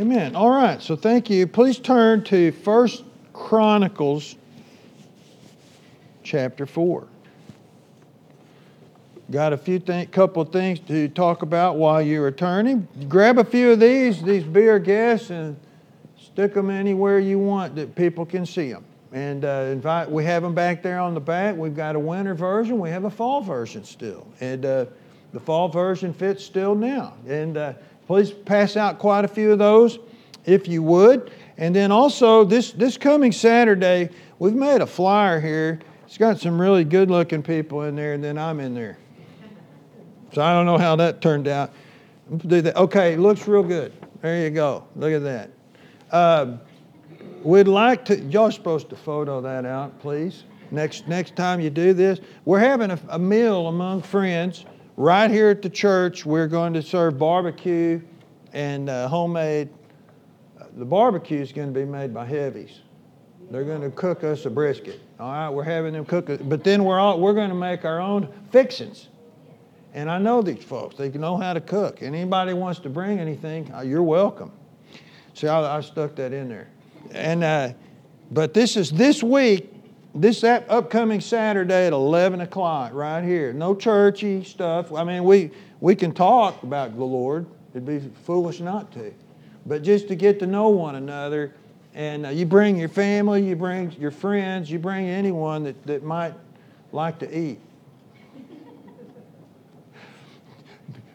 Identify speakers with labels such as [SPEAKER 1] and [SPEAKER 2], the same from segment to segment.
[SPEAKER 1] Amen. All right, so thank you. Please turn to First Chronicles chapter 4. Got a few th- couple of things to talk about while you're turning. Grab a few of these, these beer guests, and stick them anywhere you want that people can see them. And uh, invite. We have them back there on the back. We've got a winter version. We have a fall version still, and uh, the fall version fits still now. And uh, please pass out quite a few of those, if you would. And then also this this coming Saturday, we've made a flyer here. It's got some really good-looking people in there, and then I'm in there. So I don't know how that turned out. Okay, looks real good. There you go. Look at that. Uh, we'd like to, y'all supposed to photo that out, please. Next, next time you do this, we're having a, a meal among friends right here at the church. We're going to serve barbecue and uh, homemade. The barbecue is going to be made by heavies. They're going to cook us a brisket. All right, we're having them cook it, but then we're all, we're going to make our own fixings. And I know these folks; they know how to cook. And anybody wants to bring anything, uh, you're welcome. See, I, I stuck that in there. And uh, but this is this week, this upcoming Saturday at 11 o'clock, right here. No churchy stuff. I mean, we we can talk about the Lord. It'd be foolish not to. But just to get to know one another, and uh, you bring your family, you bring your friends, you bring anyone that, that might like to eat.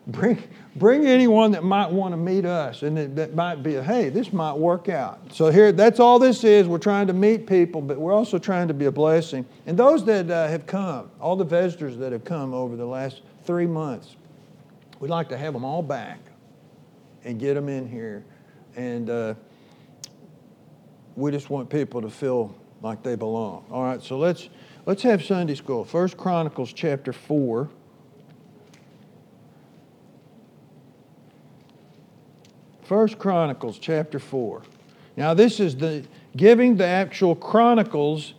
[SPEAKER 1] Bring bring anyone that might want to meet us and that, that might be a, hey, this might work out. So here, that's all this is. We're trying to meet people, but we're also trying to be a blessing. And those that uh, have come, all the visitors that have come over the last three months, we'd like to have them all back and get them in here. And uh, we just want people to feel like they belong. All right, so let's let's have Sunday school. First Chronicles chapter four. First Chronicles chapter 4. Now, this is the giving the actual chronicles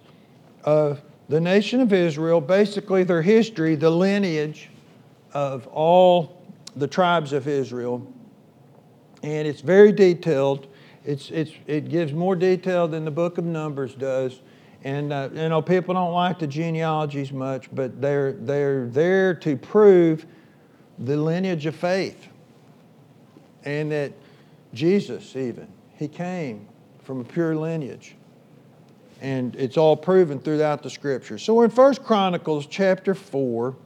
[SPEAKER 1] of the nation of Israel, basically their history, the lineage of all the tribes of Israel. And it's very detailed. It's, it's, it gives more detail than the book of Numbers does. And uh, you know, people don't like the genealogies much, but they're, they're there to prove the lineage of faith. And that Jesus, even, he came from a pure lineage. And it's all proven throughout the scripture. So we're in First Chronicles chapter 4.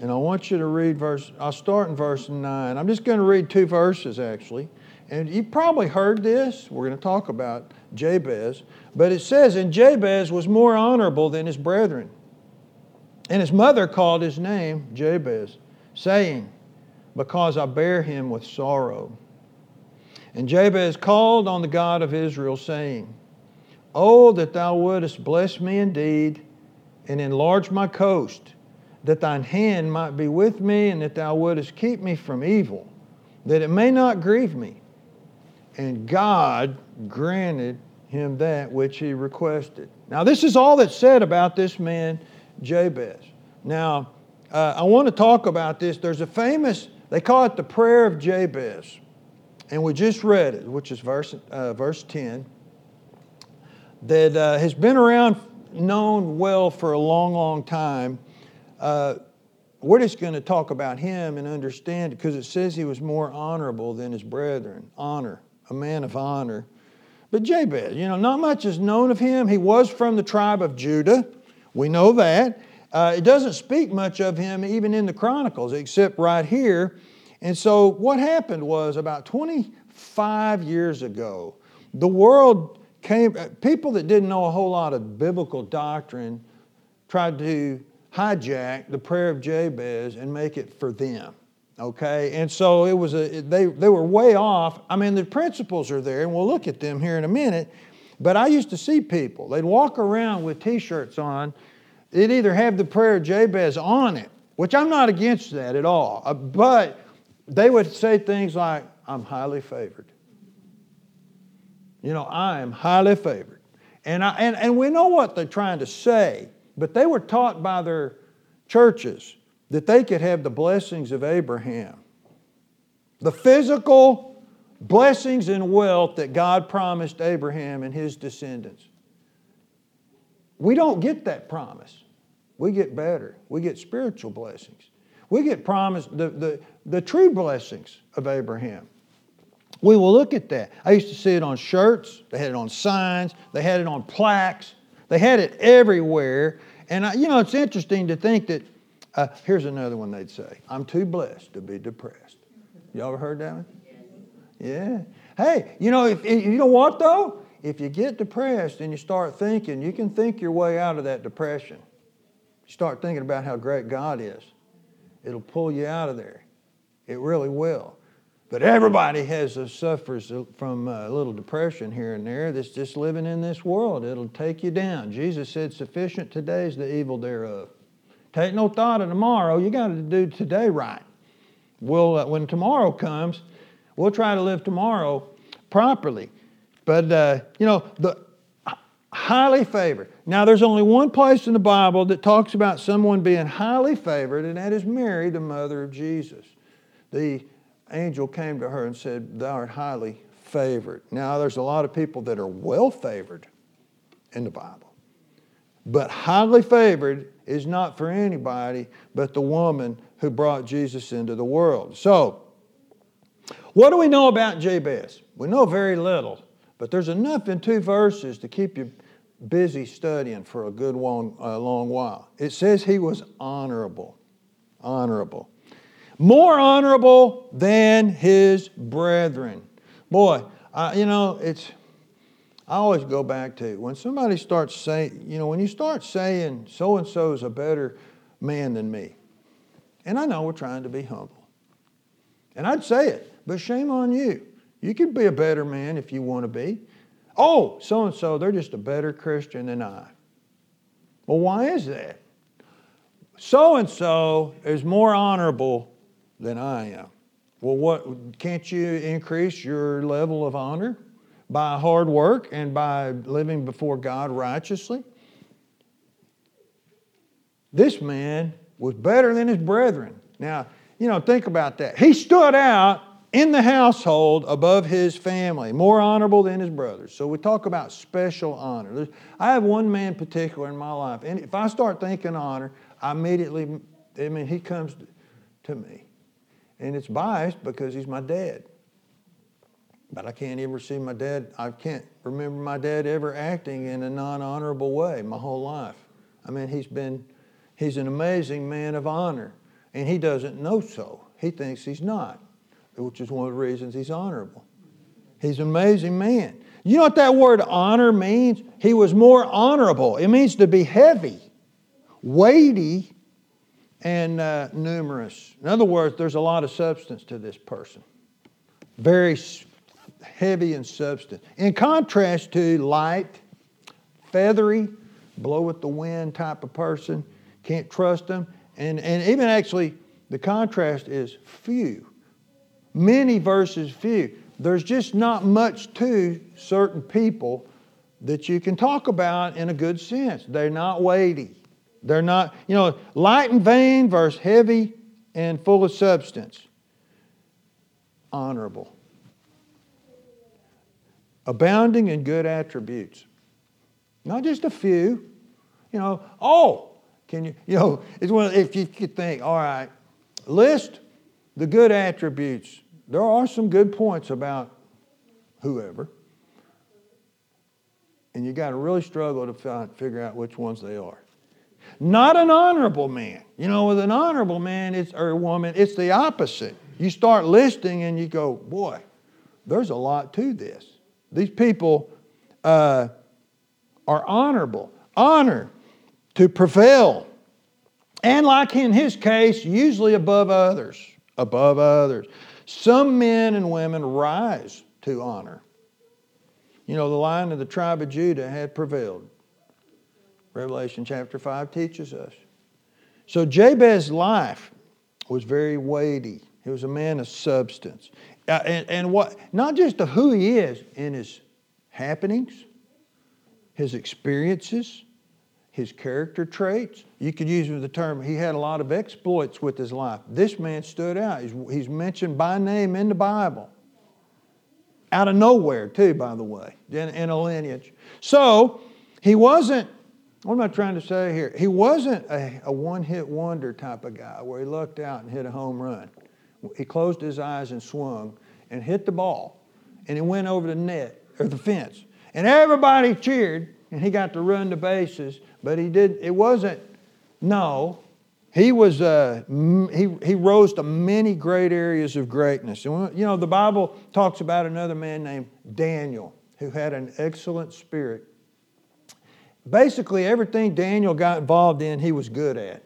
[SPEAKER 1] And I want you to read verse, I'll start in verse 9. I'm just going to read two verses actually. And you probably heard this. We're going to talk about Jabez. But it says, And Jabez was more honorable than his brethren. And his mother called his name Jabez, saying, because I bear him with sorrow. And Jabez called on the God of Israel, saying, Oh, that thou wouldest bless me indeed, and enlarge my coast, that thine hand might be with me, and that thou wouldest keep me from evil, that it may not grieve me. And God granted him that which he requested. Now, this is all that's said about this man, Jabez. Now, uh, I want to talk about this. There's a famous they call it the prayer of Jabez. And we just read it, which is verse, uh, verse 10, that uh, has been around, known well for a long, long time. Uh, we're just going to talk about him and understand it because it says he was more honorable than his brethren. Honor, a man of honor. But Jabez, you know, not much is known of him. He was from the tribe of Judah. We know that. Uh, it doesn't speak much of him even in the Chronicles, except right here. And so, what happened was about 25 years ago, the world came, uh, people that didn't know a whole lot of biblical doctrine tried to hijack the prayer of Jabez and make it for them. Okay, and so it was a they they were way off. I mean, the principles are there, and we'll look at them here in a minute. But I used to see people; they'd walk around with T-shirts on it either have the prayer of Jabez on it, which I'm not against that at all, uh, but they would say things like, I'm highly favored. You know, I am highly favored. And, I, and, and we know what they're trying to say, but they were taught by their churches that they could have the blessings of Abraham. The physical blessings and wealth that God promised Abraham and his descendants. We don't get that promise. We get better. We get spiritual blessings. We get promised the, the, the true blessings of Abraham. We will look at that. I used to see it on shirts, they had it on signs, they had it on plaques, they had it everywhere. And I, you know, it's interesting to think that, uh, here's another one they'd say I'm too blessed to be depressed. Y'all ever heard that one? Yeah. Hey, you know, if, you know what though? If you get depressed and you start thinking, you can think your way out of that depression. Start thinking about how great God is. It'll pull you out of there. It really will. But everybody has a, suffers from a little depression here and there that's just living in this world. It'll take you down. Jesus said, Sufficient today is the evil thereof. Take no thought of tomorrow. You got to do today right. Well, uh, when tomorrow comes, we'll try to live tomorrow properly. But, uh, you know, the highly favored. Now, there's only one place in the Bible that talks about someone being highly favored, and that is Mary, the mother of Jesus. The angel came to her and said, Thou art highly favored. Now, there's a lot of people that are well favored in the Bible. But highly favored is not for anybody but the woman who brought Jesus into the world. So, what do we know about Jabez? We know very little, but there's enough in two verses to keep you busy studying for a good long, uh, long while. It says he was honorable. Honorable more honorable than his brethren. Boy, I, you know, it's, I always go back to when somebody starts saying, you know, when you start saying so and so is a better man than me, and I know we're trying to be humble, and I'd say it, but shame on you. You can be a better man if you want to be. Oh, so and so, they're just a better Christian than I. Well, why is that? So and so is more honorable than I am. Well, what can't you increase your level of honor by hard work and by living before God righteously? This man was better than his brethren. Now, you know, think about that. He stood out in the household above his family, more honorable than his brothers. So we talk about special honor. I have one man particular in my life, and if I start thinking honor, I immediately, I mean, he comes to me and it's biased because he's my dad. But I can't ever see my dad, I can't remember my dad ever acting in a non honorable way my whole life. I mean, he's been, he's an amazing man of honor, and he doesn't know so. He thinks he's not, which is one of the reasons he's honorable. He's an amazing man. You know what that word honor means? He was more honorable. It means to be heavy, weighty, and uh, numerous. In other words, there's a lot of substance to this person. Very heavy in substance. In contrast to light, feathery, blow with the wind type of person, can't trust them. And, and even actually, the contrast is few. Many versus few. There's just not much to certain people that you can talk about in a good sense. They're not weighty. They're not, you know, light and vain versus heavy and full of substance. Honorable. Abounding in good attributes. Not just a few. You know, oh, can you, you know, it's one, if you could think, all right, list the good attributes. There are some good points about whoever. And you got to really struggle to find, figure out which ones they are. Not an honorable man. You know, with an honorable man it's, or a woman, it's the opposite. You start listing and you go, boy, there's a lot to this. These people uh, are honorable. Honor to prevail. And like in his case, usually above others. Above others. Some men and women rise to honor. You know, the line of the tribe of Judah had prevailed. Revelation chapter 5 teaches us. So Jabez's life was very weighty. He was a man of substance. Uh, and, and what, not just of who he is in his happenings, his experiences, his character traits. You could use the term, he had a lot of exploits with his life. This man stood out. He's, he's mentioned by name in the Bible. out of nowhere, too, by the way, in, in a lineage. So he wasn't, what am I trying to say here? He wasn't a, a one hit wonder type of guy where he looked out and hit a home run. He closed his eyes and swung and hit the ball, and it went over the net or the fence. And everybody cheered, and he got to run the bases, but he did, it wasn't, no, he was uh, he, he rose to many great areas of greatness. And you know the bible talks about another man named daniel who had an excellent spirit. Basically everything daniel got involved in he was good at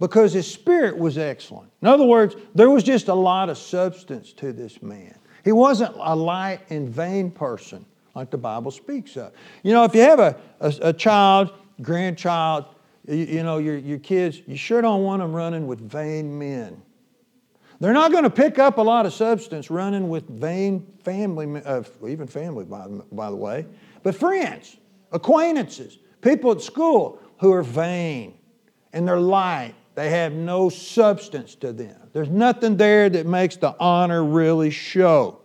[SPEAKER 1] because his spirit was excellent. In other words there was just a lot of substance to this man. He wasn't a light and vain person like the bible speaks of. You know if you have a, a, a child grandchild you, you know, your, your kids, you sure don't want them running with vain men. They're not going to pick up a lot of substance running with vain family, uh, even family, by, by the way, but friends, acquaintances, people at school who are vain and they're light. They have no substance to them. There's nothing there that makes the honor really show.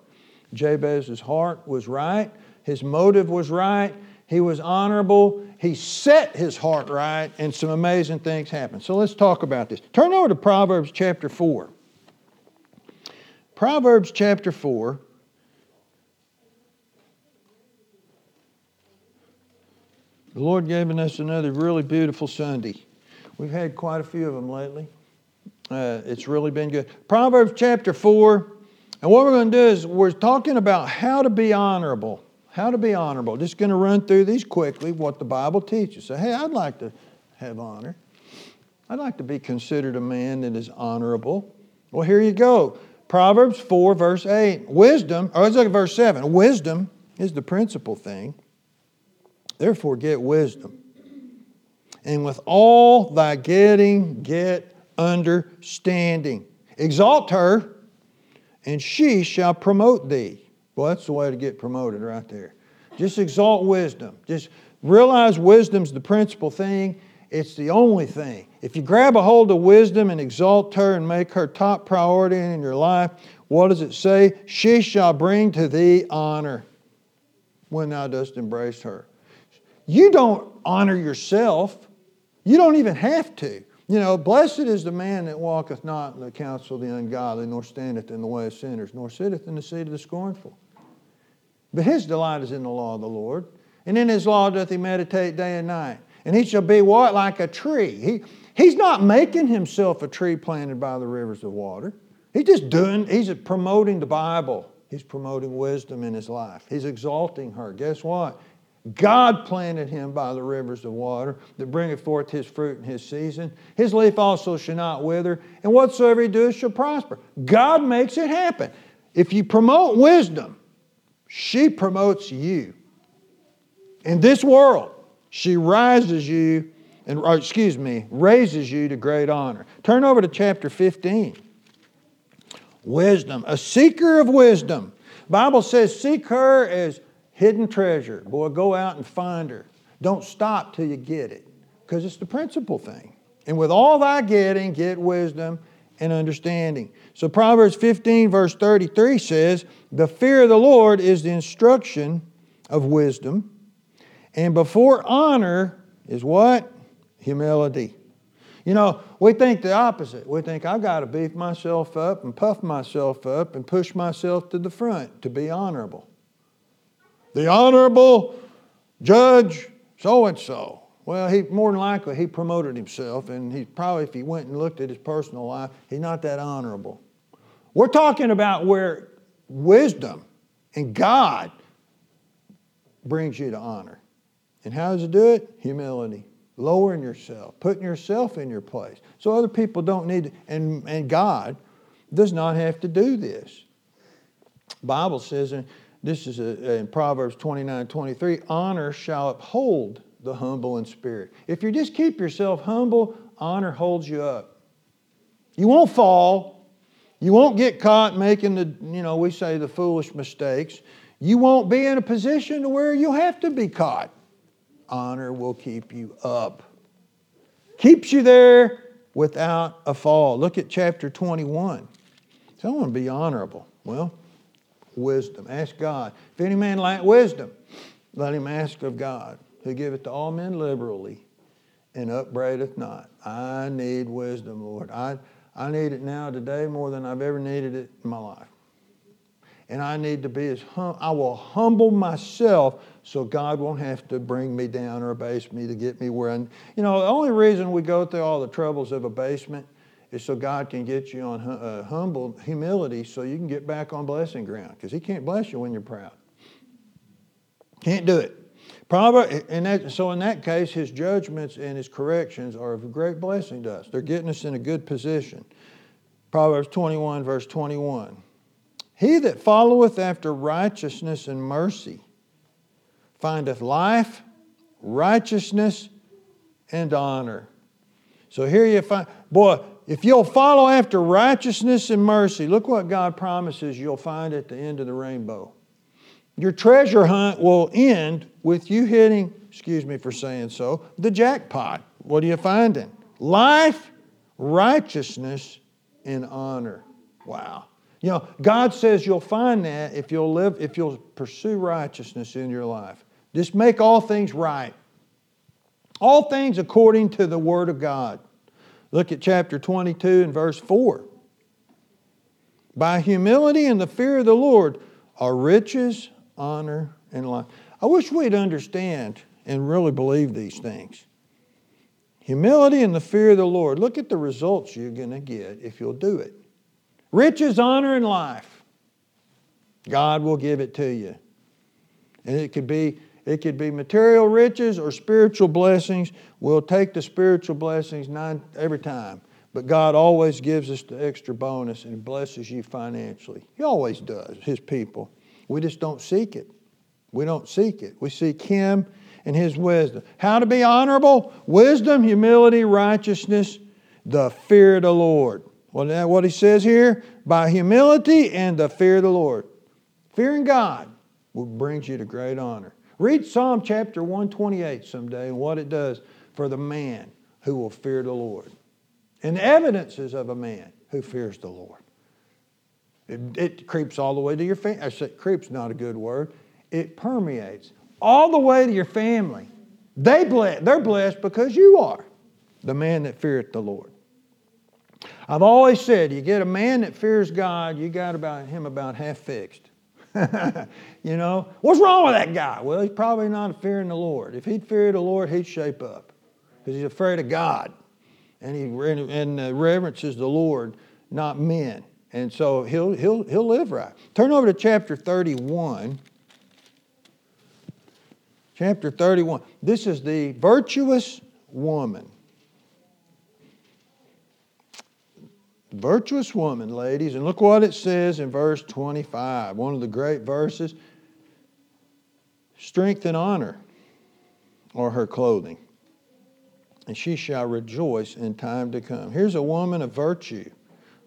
[SPEAKER 1] Jabez's heart was right, his motive was right, he was honorable. He set his heart right, and some amazing things happened. So let's talk about this. Turn over to Proverbs chapter 4. Proverbs chapter 4. The Lord given us another really beautiful Sunday. We've had quite a few of them lately. Uh, it's really been good. Proverbs chapter 4. And what we're going to do is we're talking about how to be honorable. How to be honorable. Just going to run through these quickly, what the Bible teaches. So, hey, I'd like to have honor. I'd like to be considered a man that is honorable. Well, here you go. Proverbs 4, verse 8. Wisdom, or let's look at verse 7. Wisdom is the principal thing. Therefore, get wisdom. And with all thy getting, get understanding. Exalt her, and she shall promote thee. Well, that's the way to get promoted right there. Just exalt wisdom. Just realize wisdom's the principal thing. It's the only thing. If you grab a hold of wisdom and exalt her and make her top priority in your life, what does it say? She shall bring to thee honor when thou dost embrace her. You don't honor yourself. You don't even have to. You know, blessed is the man that walketh not in the counsel of the ungodly, nor standeth in the way of sinners, nor sitteth in the seat of the scornful. But his delight is in the law of the Lord. And in his law doth he meditate day and night. And he shall be what? Like a tree. He, he's not making himself a tree planted by the rivers of water. He's just doing, he's promoting the Bible. He's promoting wisdom in his life. He's exalting her. Guess what? God planted him by the rivers of water that bringeth forth his fruit in his season. His leaf also shall not wither, and whatsoever he doeth shall prosper. God makes it happen. If you promote wisdom, she promotes you. In this world, she rises you, and excuse me, raises you to great honor. Turn over to chapter 15. Wisdom, a seeker of wisdom. Bible says, seek her as hidden treasure. Boy, go out and find her. Don't stop till you get it, because it's the principal thing. And with all thy getting, get wisdom and understanding. So Proverbs 15, verse 33 says, The fear of the Lord is the instruction of wisdom, and before honor is what? Humility. You know, we think the opposite. We think I've got to beef myself up and puff myself up and push myself to the front to be honorable. The honorable judge so and so. Well, he more than likely he promoted himself, and he probably, if he went and looked at his personal life, he's not that honorable. We're talking about where wisdom and God brings you to honor. And how does it do it? Humility. Lowering yourself, putting yourself in your place. So other people don't need to, and, and God does not have to do this. Bible says, and this is a, in Proverbs 29, 23, honor shall uphold the humble in spirit. If you just keep yourself humble, honor holds you up. You won't fall. You won't get caught making the, you know, we say the foolish mistakes. You won't be in a position to where you have to be caught. Honor will keep you up. Keeps you there without a fall. Look at chapter 21. So I want to be honorable. Well, wisdom. Ask God. If any man lack wisdom, let him ask of God, who giveth to all men liberally and upbraideth not. I need wisdom, Lord. I, I need it now today more than I've ever needed it in my life. And I need to be as hum- I will humble myself so God won't have to bring me down or abase me to get me where I. You know, the only reason we go through all the troubles of abasement is so God can get you on uh, humble humility so you can get back on blessing ground because He can't bless you when you're proud. Can't do it. Probably, and that, so in that case, His judgments and His corrections are of great blessing to us. They're getting us in a good position. Proverbs 21, verse 21. He that followeth after righteousness and mercy findeth life, righteousness, and honor. So here you find, boy, if you'll follow after righteousness and mercy, look what God promises you'll find at the end of the rainbow. Your treasure hunt will end with you hitting, excuse me for saying so, the jackpot. What are you finding? Life, righteousness, and honor. Wow. You know, God says you'll find that if you'll live, if you'll pursue righteousness in your life. Just make all things right. All things according to the Word of God. Look at chapter 22 and verse 4. By humility and the fear of the Lord are riches, honor, and life. I wish we'd understand and really believe these things. Humility and the fear of the Lord. Look at the results you're going to get if you'll do it. Riches, honor, and life. God will give it to you. And it could be it could be material riches or spiritual blessings. We'll take the spiritual blessings nine, every time. But God always gives us the extra bonus and blesses you financially. He always does, His people. We just don't seek it. We don't seek it. We seek Him and His wisdom. How to be honorable? Wisdom, humility, righteousness, the fear of the Lord. Well, that what He says here? By humility and the fear of the Lord. Fearing God will brings you to great honor. Read Psalm chapter 128 someday and what it does for the man who will fear the Lord. And evidences of a man who fears the Lord. It, it creeps all the way to your family. I said creeps not a good word. It permeates all the way to your family. They bless, they're blessed because you are the man that feareth the Lord. I've always said, you get a man that fears God, you got about him about half fixed. you know, what's wrong with that guy? Well, he's probably not fearing the Lord. If he'd fear the Lord, he'd shape up because he's afraid of God. And he and, uh, reverences the Lord, not men. And so he'll, he'll, he'll live right. Turn over to chapter 31. Chapter 31. This is the virtuous woman. Virtuous woman, ladies. And look what it says in verse 25, one of the great verses. Strength and honor are her clothing, and she shall rejoice in time to come. Here's a woman of virtue.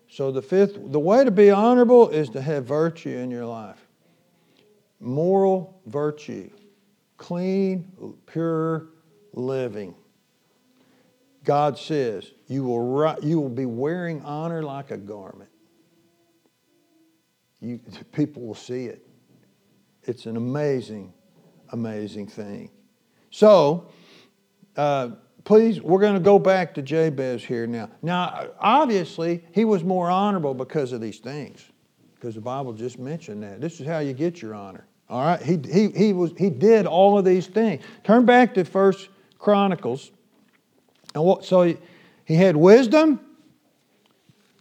[SPEAKER 1] So the fifth, the way to be honorable is to have virtue in your life. Moral virtue, clean, pure living. God says, you will, you will be wearing honor like a garment. You, people will see it. It's an amazing, amazing thing. So, uh, please, we're going to go back to Jabez here now. Now, obviously, he was more honorable because of these things, because the Bible just mentioned that. This is how you get your honor. All right, he, he, he, was, he did all of these things. Turn back to First Chronicles and what, so he, he had wisdom,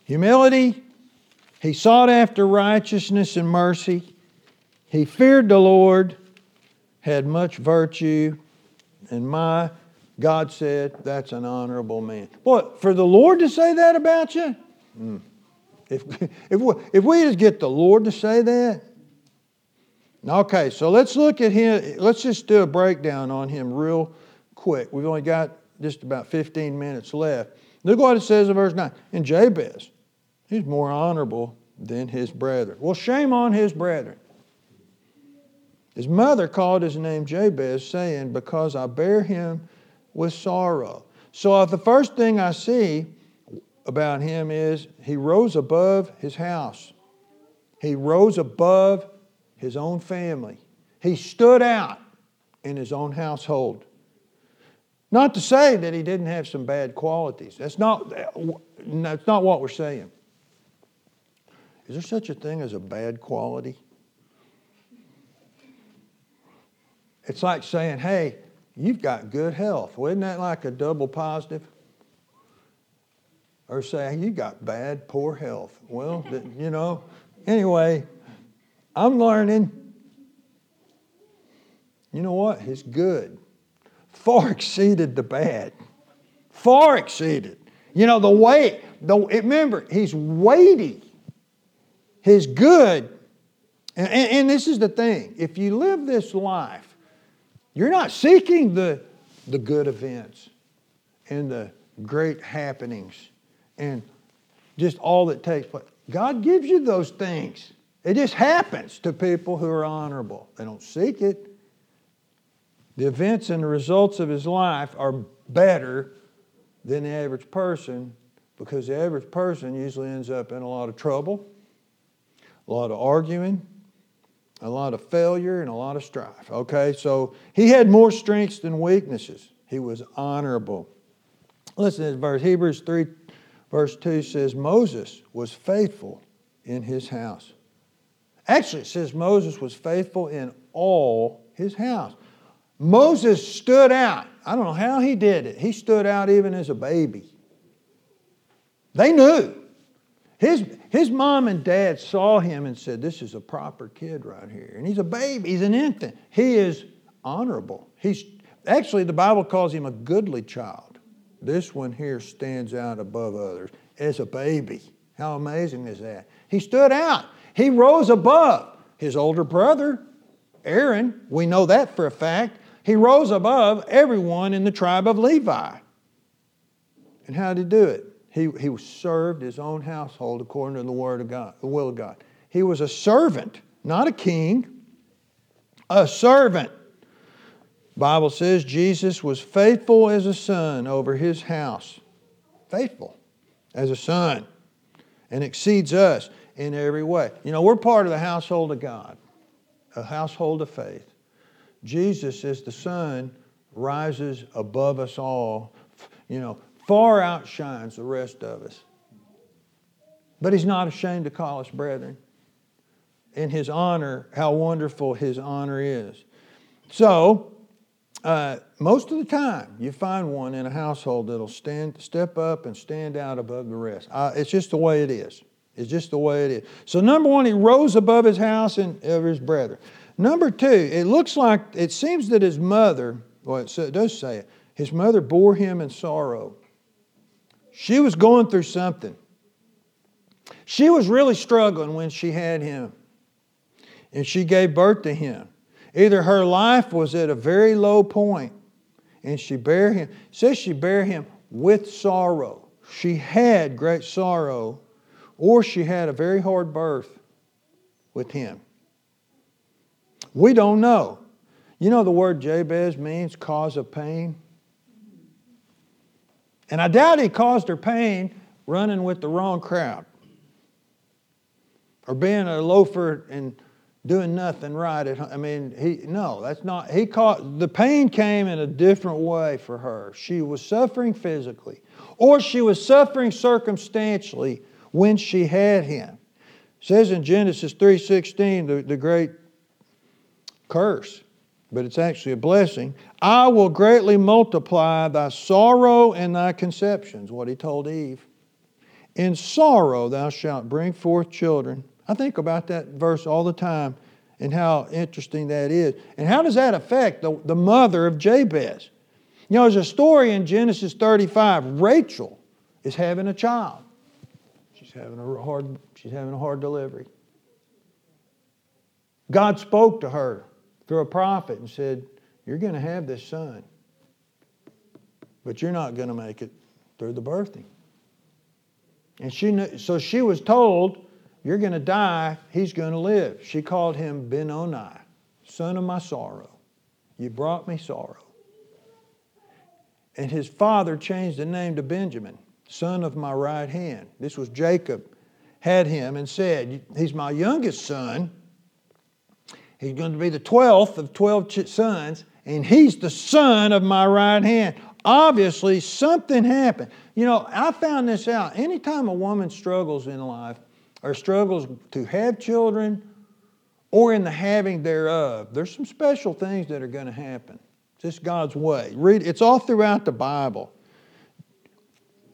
[SPEAKER 1] humility, he sought after righteousness and mercy, he feared the Lord, had much virtue, and my God said, That's an honorable man. Boy, for the Lord to say that about you, mm. if, if, we, if we just get the Lord to say that, okay, so let's look at him. Let's just do a breakdown on him real quick. We've only got just about 15 minutes left. Look what it says in verse 9. And Jabez, he's more honorable than his brethren. Well, shame on his brethren. His mother called his name Jabez, saying, Because I bear him with sorrow. So, uh, the first thing I see about him is he rose above his house, he rose above his own family. He stood out in his own household. Not to say that he didn't have some bad qualities. That's not, that's not what we're saying. Is there such a thing as a bad quality? It's like saying, hey, you've got good health. Well, isn't that like a double positive? Or saying, you got bad, poor health. Well, you know, anyway, I'm learning. You know what? His good far exceeded the bad. Far exceeded. You know, the weight, the, remember, he's weighty. His good, and, and, and this is the thing if you live this life, you're not seeking the, the good events and the great happenings and just all that takes place. God gives you those things. It just happens to people who are honorable. They don't seek it. The events and the results of his life are better than the average person because the average person usually ends up in a lot of trouble, a lot of arguing, a lot of failure, and a lot of strife. Okay, so he had more strengths than weaknesses. He was honorable. Listen to this verse. Hebrews 3, verse 2 says, Moses was faithful in his house. Actually, it says Moses was faithful in all his house. Moses stood out. I don't know how he did it. He stood out even as a baby. They knew. His, his mom and dad saw him and said, This is a proper kid right here. And he's a baby, he's an infant. He is honorable. He's actually the Bible calls him a goodly child. This one here stands out above others as a baby. How amazing is that? He stood out. He rose above his older brother, Aaron. We know that for a fact. He rose above everyone in the tribe of Levi. And how did he do it? He, he served his own household according to the word of God, the will of God. He was a servant, not a king, a servant. Bible says Jesus was faithful as a son over his house. Faithful as a son and exceeds us in every way. You know, we're part of the household of God, a household of faith. Jesus, as the Son, rises above us all, you know, far outshines the rest of us. But he's not ashamed to call us brethren. In his honor, how wonderful his honor is. So, uh, most of the time, you find one in a household that'll stand, step up and stand out above the rest. Uh, it's just the way it is. It's just the way it is. So, number one, he rose above his house and of his brethren. Number two, it looks like, it seems that his mother, well, it does say it, his mother bore him in sorrow. She was going through something. She was really struggling when she had him. And she gave birth to him. Either her life was at a very low point and she bare him, says she bare him with sorrow. She had great sorrow, or she had a very hard birth with him. We don't know. You know the word Jabez means cause of pain? And I doubt he caused her pain running with the wrong crowd or being a loafer and doing nothing right at. I mean, he no, that's not he caught the pain came in a different way for her. She was suffering physically, or she was suffering circumstantially when she had him. It says in Genesis 3:16, the, the great curse, but it's actually a blessing. I will greatly multiply thy sorrow and thy conceptions, what he told Eve. In sorrow thou shalt bring forth children. I think about that verse all the time and how interesting that is. And how does that affect the, the mother of Jabez? You know, there's a story in Genesis 35. Rachel is having a child. She's having a hard, she's having a hard delivery. God spoke to her through a prophet and said, You're going to have this son, but you're not going to make it through the birthing. And she, knew, so she was told, You're going to die, he's going to live. She called him Benoni, son of my sorrow. You brought me sorrow. And his father changed the name to Benjamin, son of my right hand. This was Jacob, had him and said, He's my youngest son He's going to be the 12th of 12 sons, and he's the son of my right hand. Obviously, something happened. You know, I found this out. Anytime a woman struggles in life or struggles to have children or in the having thereof, there's some special things that are going to happen. It's just God's way. Read, it's all throughout the Bible.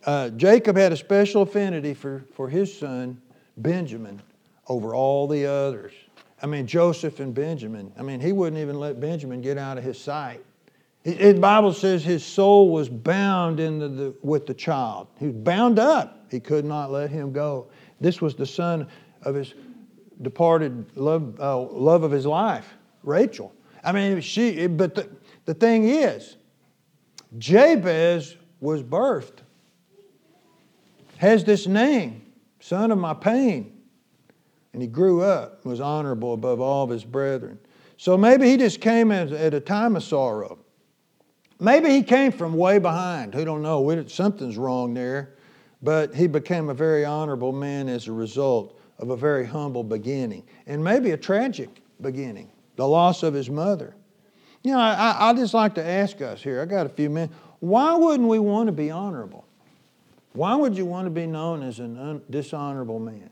[SPEAKER 1] Uh, Jacob had a special affinity for, for his son, Benjamin, over all the others. I mean, Joseph and Benjamin. I mean, he wouldn't even let Benjamin get out of his sight. The Bible says his soul was bound the, with the child. He was bound up. He could not let him go. This was the son of his departed love, uh, love of his life, Rachel. I mean, she, but the, the thing is, Jabez was birthed, has this name, son of my pain. And he grew up, was honorable above all of his brethren. So maybe he just came at, at a time of sorrow. Maybe he came from way behind. Who don't know? Something's wrong there. But he became a very honorable man as a result of a very humble beginning. And maybe a tragic beginning, the loss of his mother. You know, I, I just like to ask us here, I got a few minutes, why wouldn't we want to be honorable? Why would you want to be known as a dishonorable man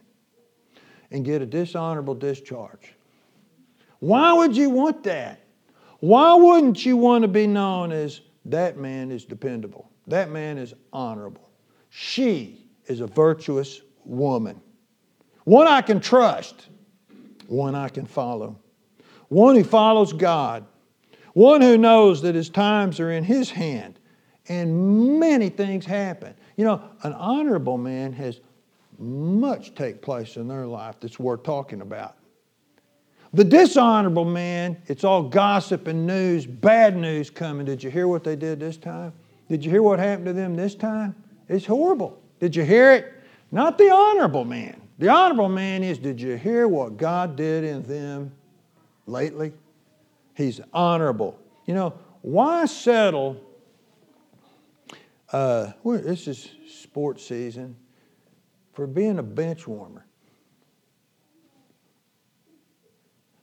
[SPEAKER 1] and get a dishonorable discharge? Why would you want that? Why wouldn't you want to be known as that man is dependable? That man is honorable. She is a virtuous woman. One I can trust, one I can follow, one who follows God one who knows that his times are in his hand and many things happen. You know, an honorable man has much take place in their life that's worth talking about. The dishonorable man, it's all gossip and news, bad news coming. Did you hear what they did this time? Did you hear what happened to them this time? It's horrible. Did you hear it? Not the honorable man. The honorable man is, did you hear what God did in them lately? He's honorable. You know, why settle? Uh, this is sports season for being a bench warmer.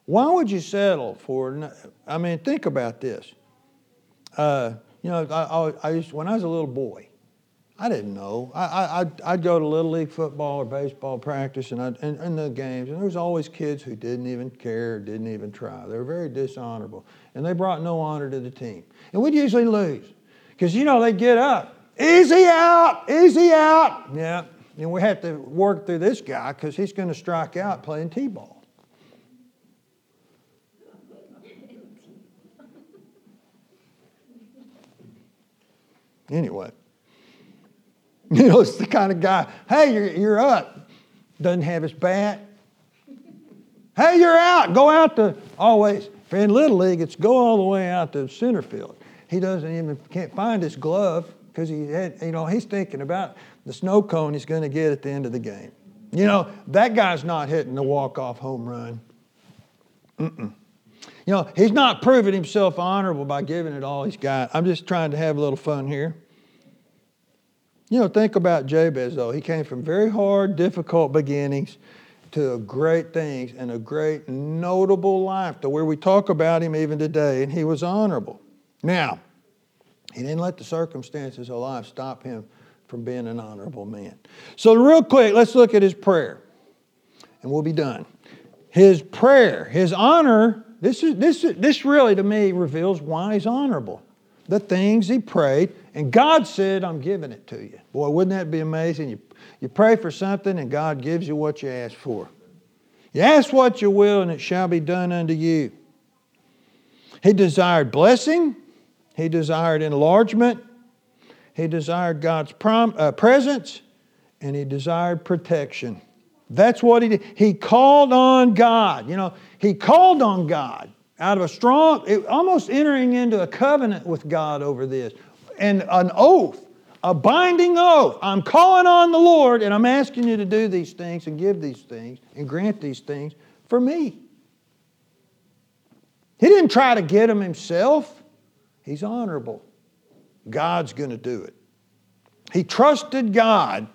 [SPEAKER 1] Why would you settle for? I mean, think about this. Uh, you know, I, I, used, when I was a little boy, I didn't know. I, I, I'd, go to Little League football or baseball practice and, I'd, and, and the games, and there was always kids who didn't even care, didn't even try. They were very dishonorable, and they brought no honor to the team. And we'd usually lose because, you know, they'd get up. Easy out, easy out. Yeah, and we have to work through this guy because he's going to strike out playing T-ball. Anyway. You know, it's the kind of guy, hey, you're, you're up. Doesn't have his bat. Hey, you're out. Go out to always. In Little League, it's go all the way out to center field. He doesn't even can't find his glove because he had, you know, he's thinking about the snow cone he's going to get at the end of the game. You know, that guy's not hitting the walk-off home run. Mm-mm. You know, he's not proving himself honorable by giving it all he's got. I'm just trying to have a little fun here. You know, think about Jabez, though. He came from very hard, difficult beginnings to great things and a great, notable life to where we talk about him even today, and he was honorable. Now, he didn't let the circumstances of life stop him from being an honorable man. So, real quick, let's look at his prayer, and we'll be done. His prayer, his honor, this, is, this, this really to me reveals why he's honorable. The things he prayed and God said, I'm giving it to you. Boy, wouldn't that be amazing? You, you pray for something and God gives you what you ask for. You ask what you will, and it shall be done unto you. He desired blessing, he desired enlargement, he desired God's prom, uh, presence, and he desired protection. That's what he did. He called on God. You know, he called on God out of a strong, almost entering into a covenant with God over this and an oath, a binding oath. I'm calling on the Lord and I'm asking you to do these things and give these things and grant these things for me. He didn't try to get them himself. He's honorable. God's going to do it. He trusted God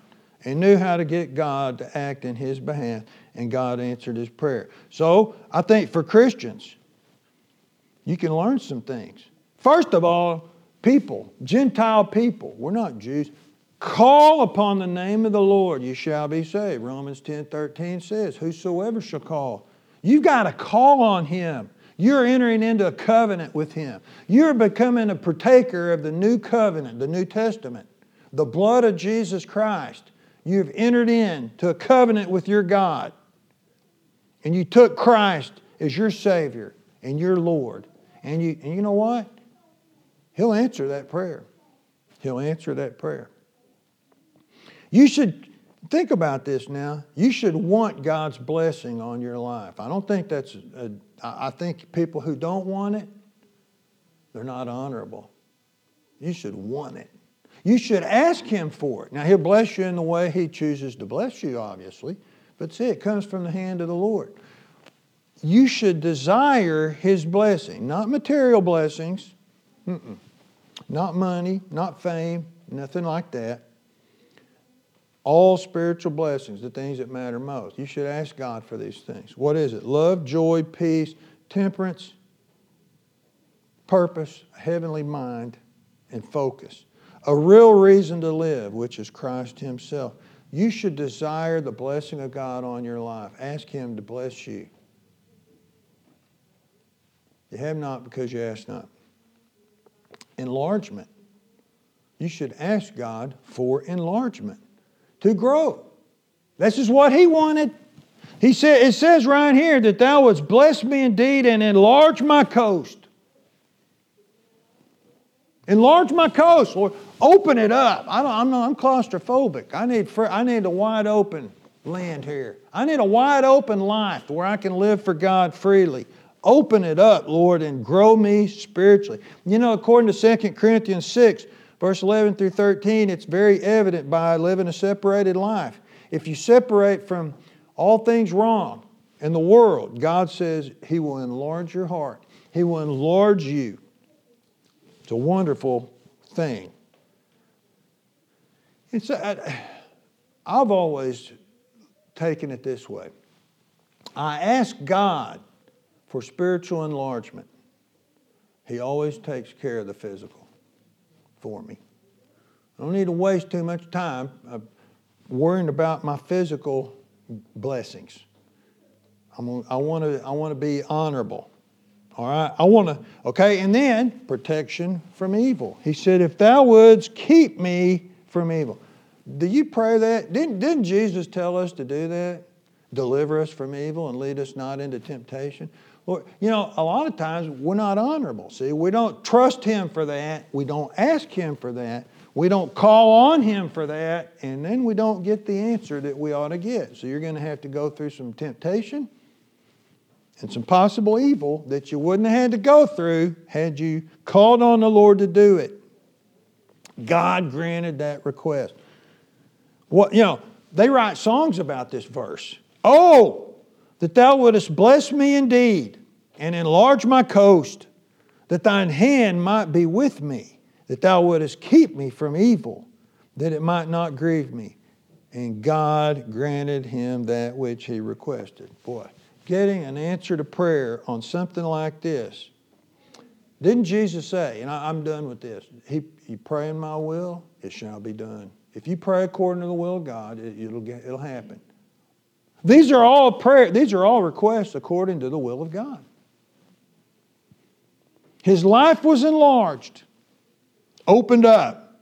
[SPEAKER 1] and knew how to get God to act in his behalf, and God answered his prayer. So I think for Christians, you can learn some things. First of all, people, Gentile people, we're not Jews. Call upon the name of the Lord, you shall be saved. Romans 10 13 says, Whosoever shall call. You've got to call on him. You're entering into a covenant with him. You're becoming a partaker of the new covenant, the New Testament, the blood of Jesus Christ. You've entered into a covenant with your God. And you took Christ as your Savior and your Lord. And you, and you know what? He'll answer that prayer. He'll answer that prayer. You should think about this now. You should want God's blessing on your life. I don't think that's, a, I think people who don't want it, they're not honorable. You should want it. You should ask Him for it. Now, He'll bless you in the way He chooses to bless you, obviously, but see, it comes from the hand of the Lord. You should desire His blessing, not material blessings, Mm-mm. not money, not fame, nothing like that. All spiritual blessings, the things that matter most. You should ask God for these things. What is it? Love, joy, peace, temperance, purpose, heavenly mind, and focus a real reason to live, which is Christ Himself. You should desire the blessing of God on your life. Ask Him to bless you. You have not because you ask not. Enlargement. You should ask God for enlargement to grow. This is what He wanted. He said, it says right here that thou wouldst bless me indeed and enlarge my coast. Enlarge my coast, Lord. Open it up. I don't, I'm, not, I'm claustrophobic. I need, I need a wide open land here. I need a wide open life where I can live for God freely. Open it up, Lord, and grow me spiritually. You know, according to 2 Corinthians 6, verse 11 through 13, it's very evident by living a separated life. If you separate from all things wrong in the world, God says He will enlarge your heart, He will enlarge you. It's a wonderful thing. It's, I, I've always taken it this way I ask God for spiritual enlargement, He always takes care of the physical for me. I don't need to waste too much time uh, worrying about my physical blessings. I'm, I want to I want to be honorable. All right, I want to, okay, and then protection from evil. He said, If thou wouldst keep me from evil. Do you pray that? Didn't, didn't Jesus tell us to do that? Deliver us from evil and lead us not into temptation? Lord, you know, a lot of times we're not honorable. See, we don't trust Him for that. We don't ask Him for that. We don't call on Him for that. And then we don't get the answer that we ought to get. So you're going to have to go through some temptation and some possible evil that you wouldn't have had to go through had you called on the Lord to do it. God granted that request. What you know, they write songs about this verse. Oh, that thou wouldest bless me indeed, and enlarge my coast, that thine hand might be with me, that thou wouldest keep me from evil, that it might not grieve me. And God granted him that which he requested. Boy, getting an answer to prayer on something like this. Didn't Jesus say, and I, am done with this, he, you pray in my will, it shall be done. If you pray according to the will of God, it, it'll, get, it'll happen. These are all prayer, these are all requests according to the will of God. His life was enlarged, opened up.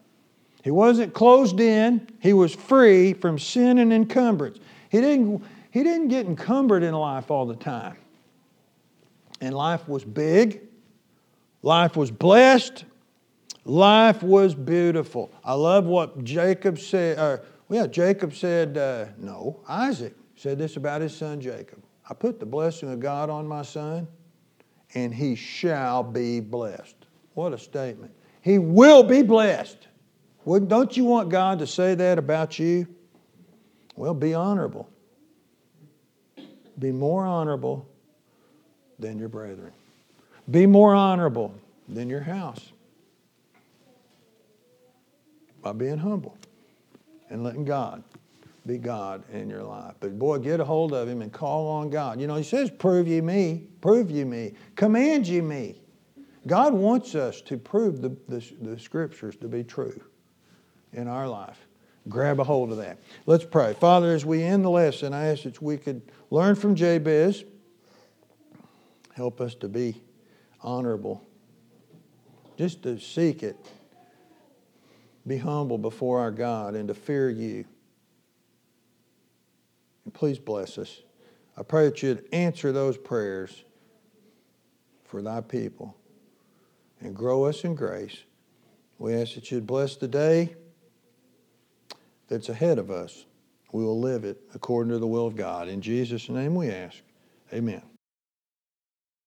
[SPEAKER 1] He wasn't closed in, he was free from sin and encumbrance. He didn't, he didn't get encumbered in life all the time. And life was big, life was blessed, life was beautiful. I love what Jacob said. Yeah, Jacob said, uh, no, Isaac said this about his son Jacob. I put the blessing of God on my son, and he shall be blessed. What a statement. He will be blessed. Well, don't you want God to say that about you? Well, be honorable be more honorable than your brethren. Be more honorable than your house by being humble and letting God be God in your life. But boy, get a hold of Him and call on God. You know, He says, Prove ye me, prove ye me, command ye me. God wants us to prove the, the, the scriptures to be true in our life. Grab a hold of that. Let's pray. Father, as we end the lesson, I ask that we could learn from Jabez. Help us to be honorable, just to seek it, be humble before our God, and to fear you. And please bless us. I pray that you'd answer those prayers for thy people and grow us in grace. We ask that you'd bless the day that's ahead of us. We will live it according to the will of God. In Jesus' name we ask. Amen.